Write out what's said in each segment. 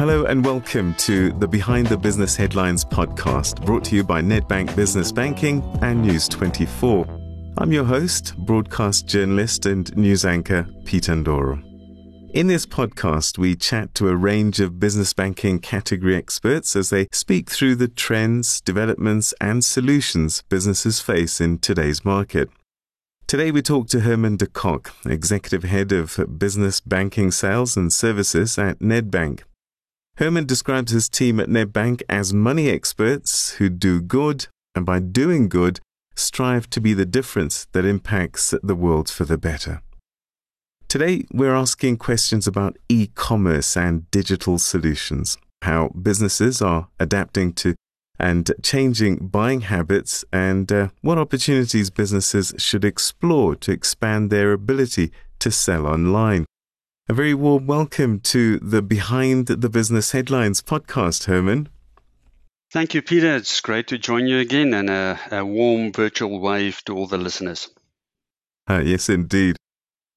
Hello and welcome to the Behind the Business Headlines podcast, brought to you by Nedbank Business Banking and News 24. I'm your host, broadcast journalist and news anchor Peter Ndoro. In this podcast, we chat to a range of business banking category experts as they speak through the trends, developments, and solutions businesses face in today's market. Today, we talk to Herman de Kock, Executive Head of Business Banking Sales and Services at Nedbank. Herman describes his team at Nedbank as money experts who do good and by doing good strive to be the difference that impacts the world for the better. Today, we're asking questions about e commerce and digital solutions, how businesses are adapting to and changing buying habits, and uh, what opportunities businesses should explore to expand their ability to sell online. A very warm welcome to the Behind the Business Headlines podcast, Herman. Thank you, Peter. It's great to join you again and a, a warm virtual wave to all the listeners. Uh, yes, indeed.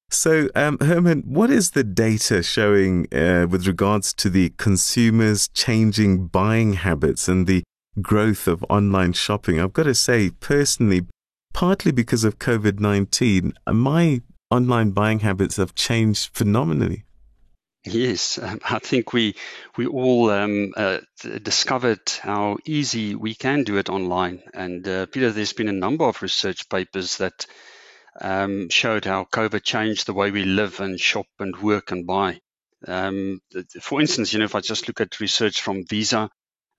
So, um, Herman, what is the data showing uh, with regards to the consumers' changing buying habits and the growth of online shopping? I've got to say, personally, partly because of COVID 19, my online buying habits have changed phenomenally. Yes, um, I think we we all um, uh, discovered how easy we can do it online. And uh, Peter, there's been a number of research papers that um, showed how COVID changed the way we live and shop and work and buy. Um, for instance, you know, if I just look at research from Visa,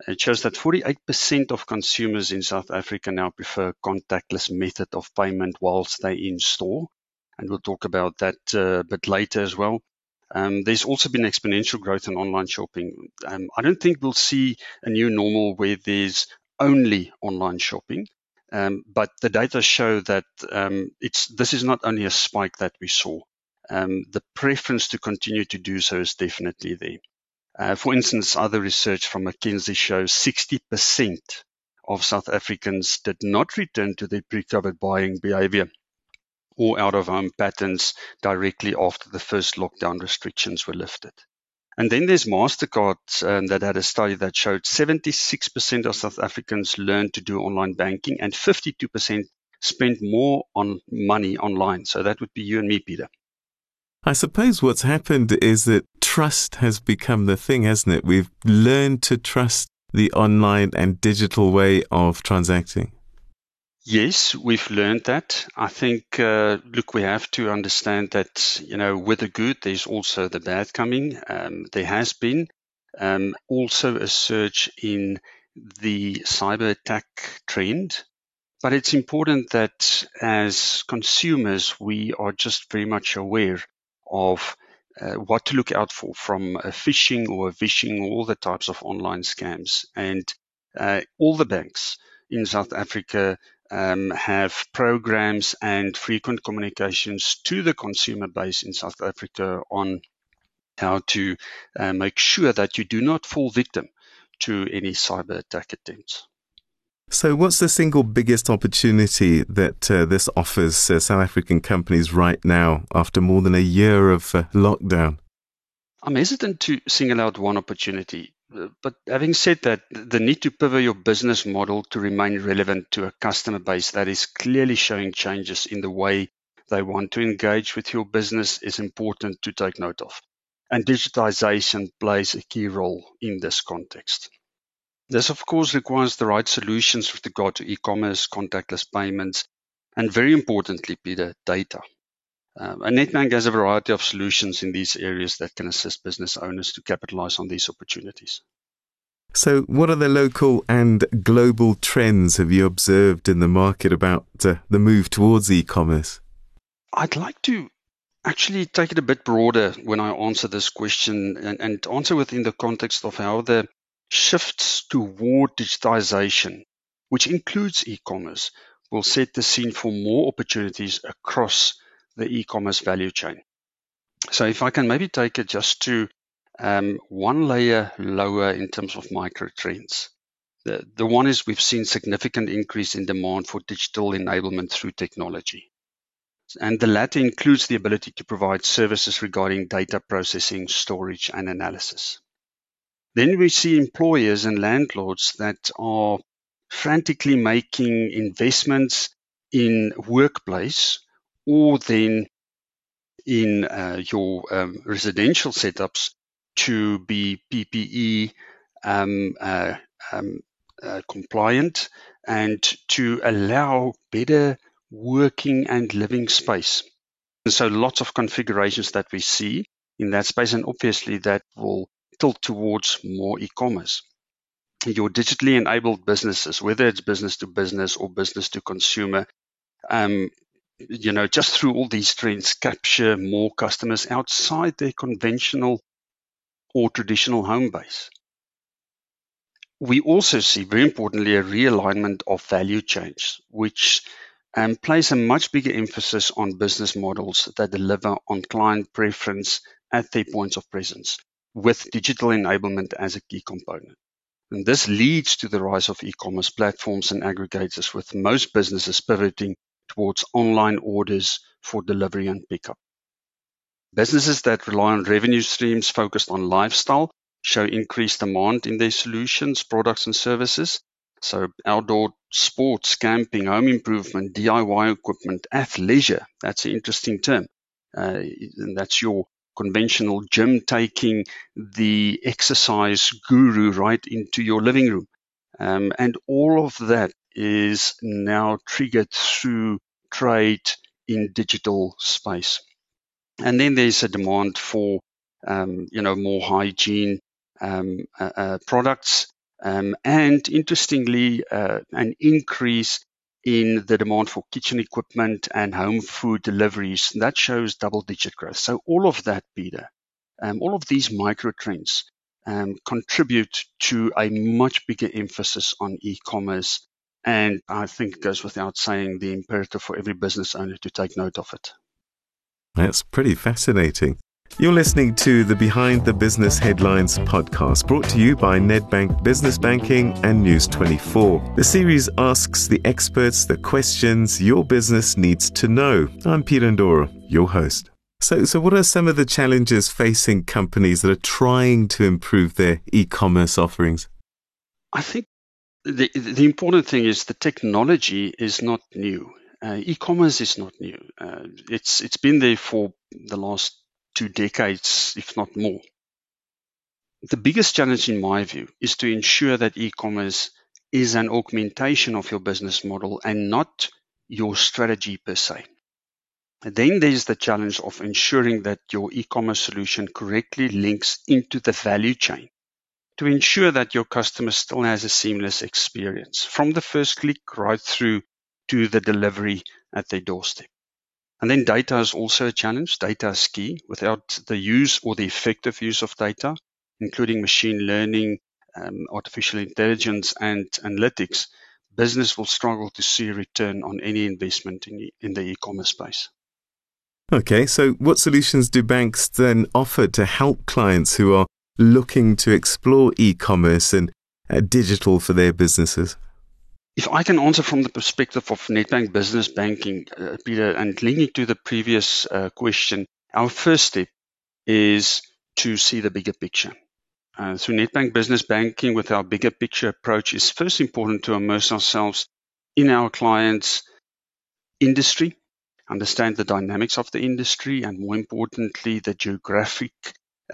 it shows that 48% of consumers in South Africa now prefer contactless method of payment whilst they in store and we'll talk about that uh, a bit later as well. Um, there's also been exponential growth in online shopping. Um, I don't think we'll see a new normal where there's only online shopping, um, but the data show that um, it's this is not only a spike that we saw. Um, the preference to continue to do so is definitely there. Uh, for instance, other research from McKinsey shows 60% of South Africans did not return to their pre-COVID buying behavior or out of home patterns directly after the first lockdown restrictions were lifted. And then there's MasterCard um, that had a study that showed 76% of South Africans learned to do online banking and 52% spent more on money online. So that would be you and me, Peter. I suppose what's happened is that trust has become the thing, hasn't it? We've learned to trust the online and digital way of transacting. Yes, we've learned that. I think, uh, look, we have to understand that, you know, with the good, there's also the bad coming. Um, there has been um, also a surge in the cyber attack trend. But it's important that as consumers, we are just very much aware of uh, what to look out for from phishing or vishing, all the types of online scams. And uh, all the banks in South Africa um, have programs and frequent communications to the consumer base in South Africa on how to uh, make sure that you do not fall victim to any cyber attack attempts. So, what's the single biggest opportunity that uh, this offers uh, South African companies right now after more than a year of uh, lockdown? I'm hesitant to single out one opportunity but having said that, the need to pivot your business model to remain relevant to a customer base that is clearly showing changes in the way they want to engage with your business is important to take note of. And digitization plays a key role in this context. This, of course, requires the right solutions with regard to e commerce, contactless payments, and very importantly, Peter, data. Um, and Nedbank has a variety of solutions in these areas that can assist business owners to capitalize on these opportunities. So, what are the local and global trends have you observed in the market about uh, the move towards e commerce? I'd like to actually take it a bit broader when I answer this question and, and answer within the context of how the shifts toward digitization, which includes e commerce, will set the scene for more opportunities across the e-commerce value chain. So if I can maybe take it just to um, one layer lower in terms of micro trends. The, the one is we've seen significant increase in demand for digital enablement through technology. And the latter includes the ability to provide services regarding data processing, storage, and analysis. Then we see employers and landlords that are frantically making investments in workplace or then in uh, your um, residential setups to be PPE um, uh, um, uh, compliant and to allow better working and living space. And so lots of configurations that we see in that space, and obviously that will tilt towards more e-commerce. Your digitally enabled businesses, whether it's business to business or business to consumer, um, you know, just through all these trends, capture more customers outside their conventional or traditional home base. We also see, very importantly, a realignment of value chains, which um, place a much bigger emphasis on business models that deliver on client preference at their points of presence, with digital enablement as a key component. And this leads to the rise of e-commerce platforms and aggregators, with most businesses pivoting towards online orders for delivery and pickup. Businesses that rely on revenue streams focused on lifestyle show increased demand in their solutions, products, and services. So, outdoor sports, camping, home improvement, DIY equipment, athleisure that's an interesting term. Uh, and that's your conventional gym taking the exercise guru right into your living room. Um, and all of that is now triggered through trade in digital space. And then there's a demand for, um, you know, more hygiene um, uh, uh, products, um, and interestingly, uh, an increase in the demand for kitchen equipment and home food deliveries. That shows double-digit growth. So all of that, Peter, um, all of these micro trends um, contribute to a much bigger emphasis on e-commerce. And I think it goes without saying the imperative for every business owner to take note of it. That's pretty fascinating. You're listening to the Behind the Business Headlines podcast brought to you by Nedbank Business Banking and News 24. The series asks the experts the questions your business needs to know. I'm Peter Ndoro, your host. So, so what are some of the challenges facing companies that are trying to improve their e-commerce offerings? I think the the important thing is the technology is not new. Uh, e-commerce is not new. Uh, it's it's been there for the last two decades, if not more. The biggest challenge, in my view, is to ensure that e commerce is an augmentation of your business model and not your strategy per se. then there's the challenge of ensuring that your e commerce solution correctly links into the value chain to ensure that your customer still has a seamless experience from the first click right through to the delivery at their doorstep. And then data is also a challenge. Data is key. Without the use or the effective use of data, including machine learning, um, artificial intelligence, and analytics, business will struggle to see a return on any investment in, in the e-commerce space. Okay, so what solutions do banks then offer to help clients who are looking to explore e-commerce and uh, digital for their businesses? If I can answer from the perspective of Nedbank Business Banking, uh, Peter, and linking to the previous uh, question, our first step is to see the bigger picture. Uh, through Nedbank Business Banking, with our bigger picture approach, is first important to immerse ourselves in our clients' industry, understand the dynamics of the industry, and more importantly, the geographic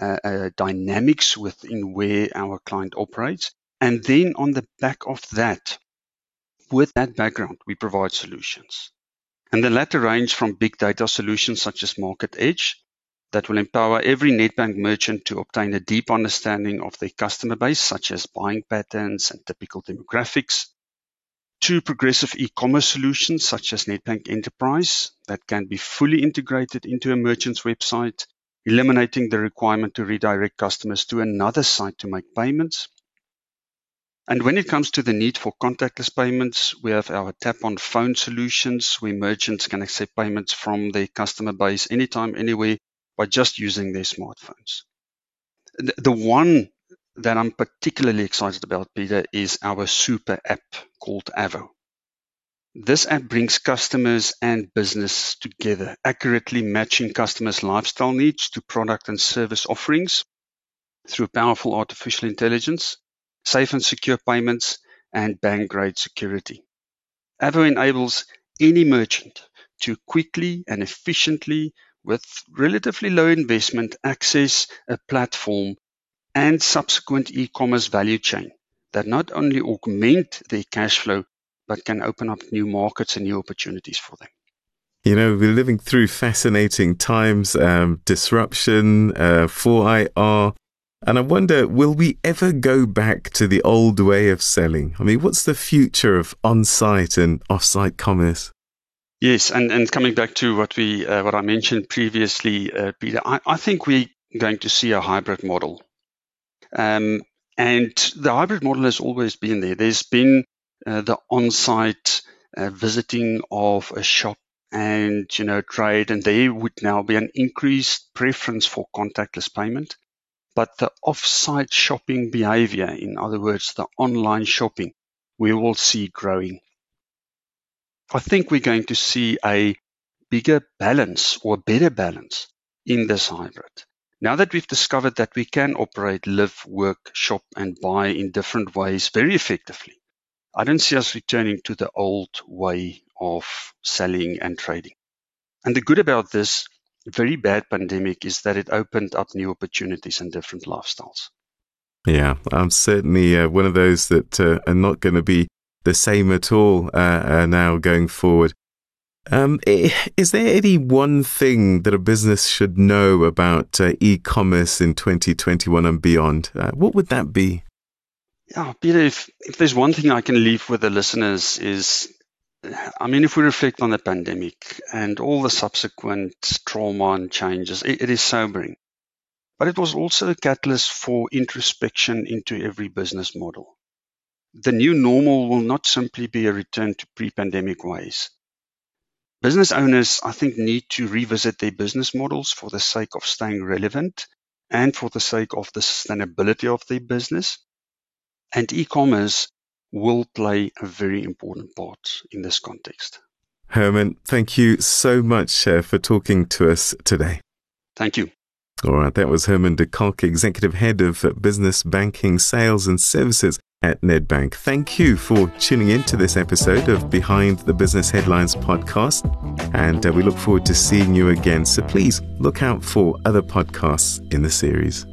Uh, uh, dynamics within where our client operates. And then on the back of that, with that background, we provide solutions. And the latter range from big data solutions such as Market Edge that will empower every Nedbank merchant to obtain a deep understanding of their customer base, such as buying patterns and typical demographics, to progressive e-commerce solutions such as Nedbank Enterprise that can be fully integrated into a merchant's website, eliminating the requirement to redirect customers to another site to make payments, and when it comes to the need for contactless payments, we have our tap on phone solutions where merchants can accept payments from their customer base anytime, anywhere by just using their smartphones. The one that I'm particularly excited about, Peter, is our super app called Avo. This app brings customers and business together, accurately matching customers' lifestyle needs to product and service offerings through powerful artificial intelligence, safe and secure payments, and bank grade security. Avo enables any merchant to quickly and efficiently, with relatively low investment, access a platform and subsequent e-commerce value chain that not only augment their cash flow, but can open up new markets and new opportunities for them. You know, we're living through fascinating times, um, disruption, uh, 4IR. And I wonder, will we ever go back to the old way of selling? I mean, what's the future of on site and off site commerce? Yes, and, and coming back to what we uh, what I mentioned previously, uh, Peter, I, I, think we're going to see a hybrid model. Um, and the hybrid model has always been there. There's been the on site uh, visiting of a shop and you know trade and there would now be an increased preference for contactless payment. But the off-site shopping behavior in other words the online shopping we will see growing. I think we're going to see a bigger balance or better balance in this hybrid. Now that we've discovered that we can operate live work shop and buy in different ways very effectively I don't see us returning to the old way of selling and trading. And the good about this very bad pandemic is that it opened up new opportunities and different lifestyles. Yeah, I'm certainly uh, one of those that uh, are not going to be the same at all uh, uh now going forward. Um, is there any one thing that a business should know about uh, e-commerce in 2021 and beyond? Uh, what would that be? Yeah, Peter, if, if there's one thing I can leave with the listeners is, I mean, if we reflect on the pandemic and all the subsequent trauma and changes, it, it is sobering. But it was also a catalyst for introspection into every business model. The new normal will not simply be a return to pre-pandemic ways. Business owners, I think, need to revisit their business models for the sake of staying relevant and for the sake of the sustainability of their business. And e-commerce will play a very important part in this context. Herman, thank you so much uh, for talking to us today. Thank you. All right, that was Herman de Kock, Executive Head of Business Banking Sales and Services at Nedbank. Thank you for tuning in to this episode of Behind the Business Headlines podcast, and uh, we look forward to seeing you again. So please look out for other podcasts in the series.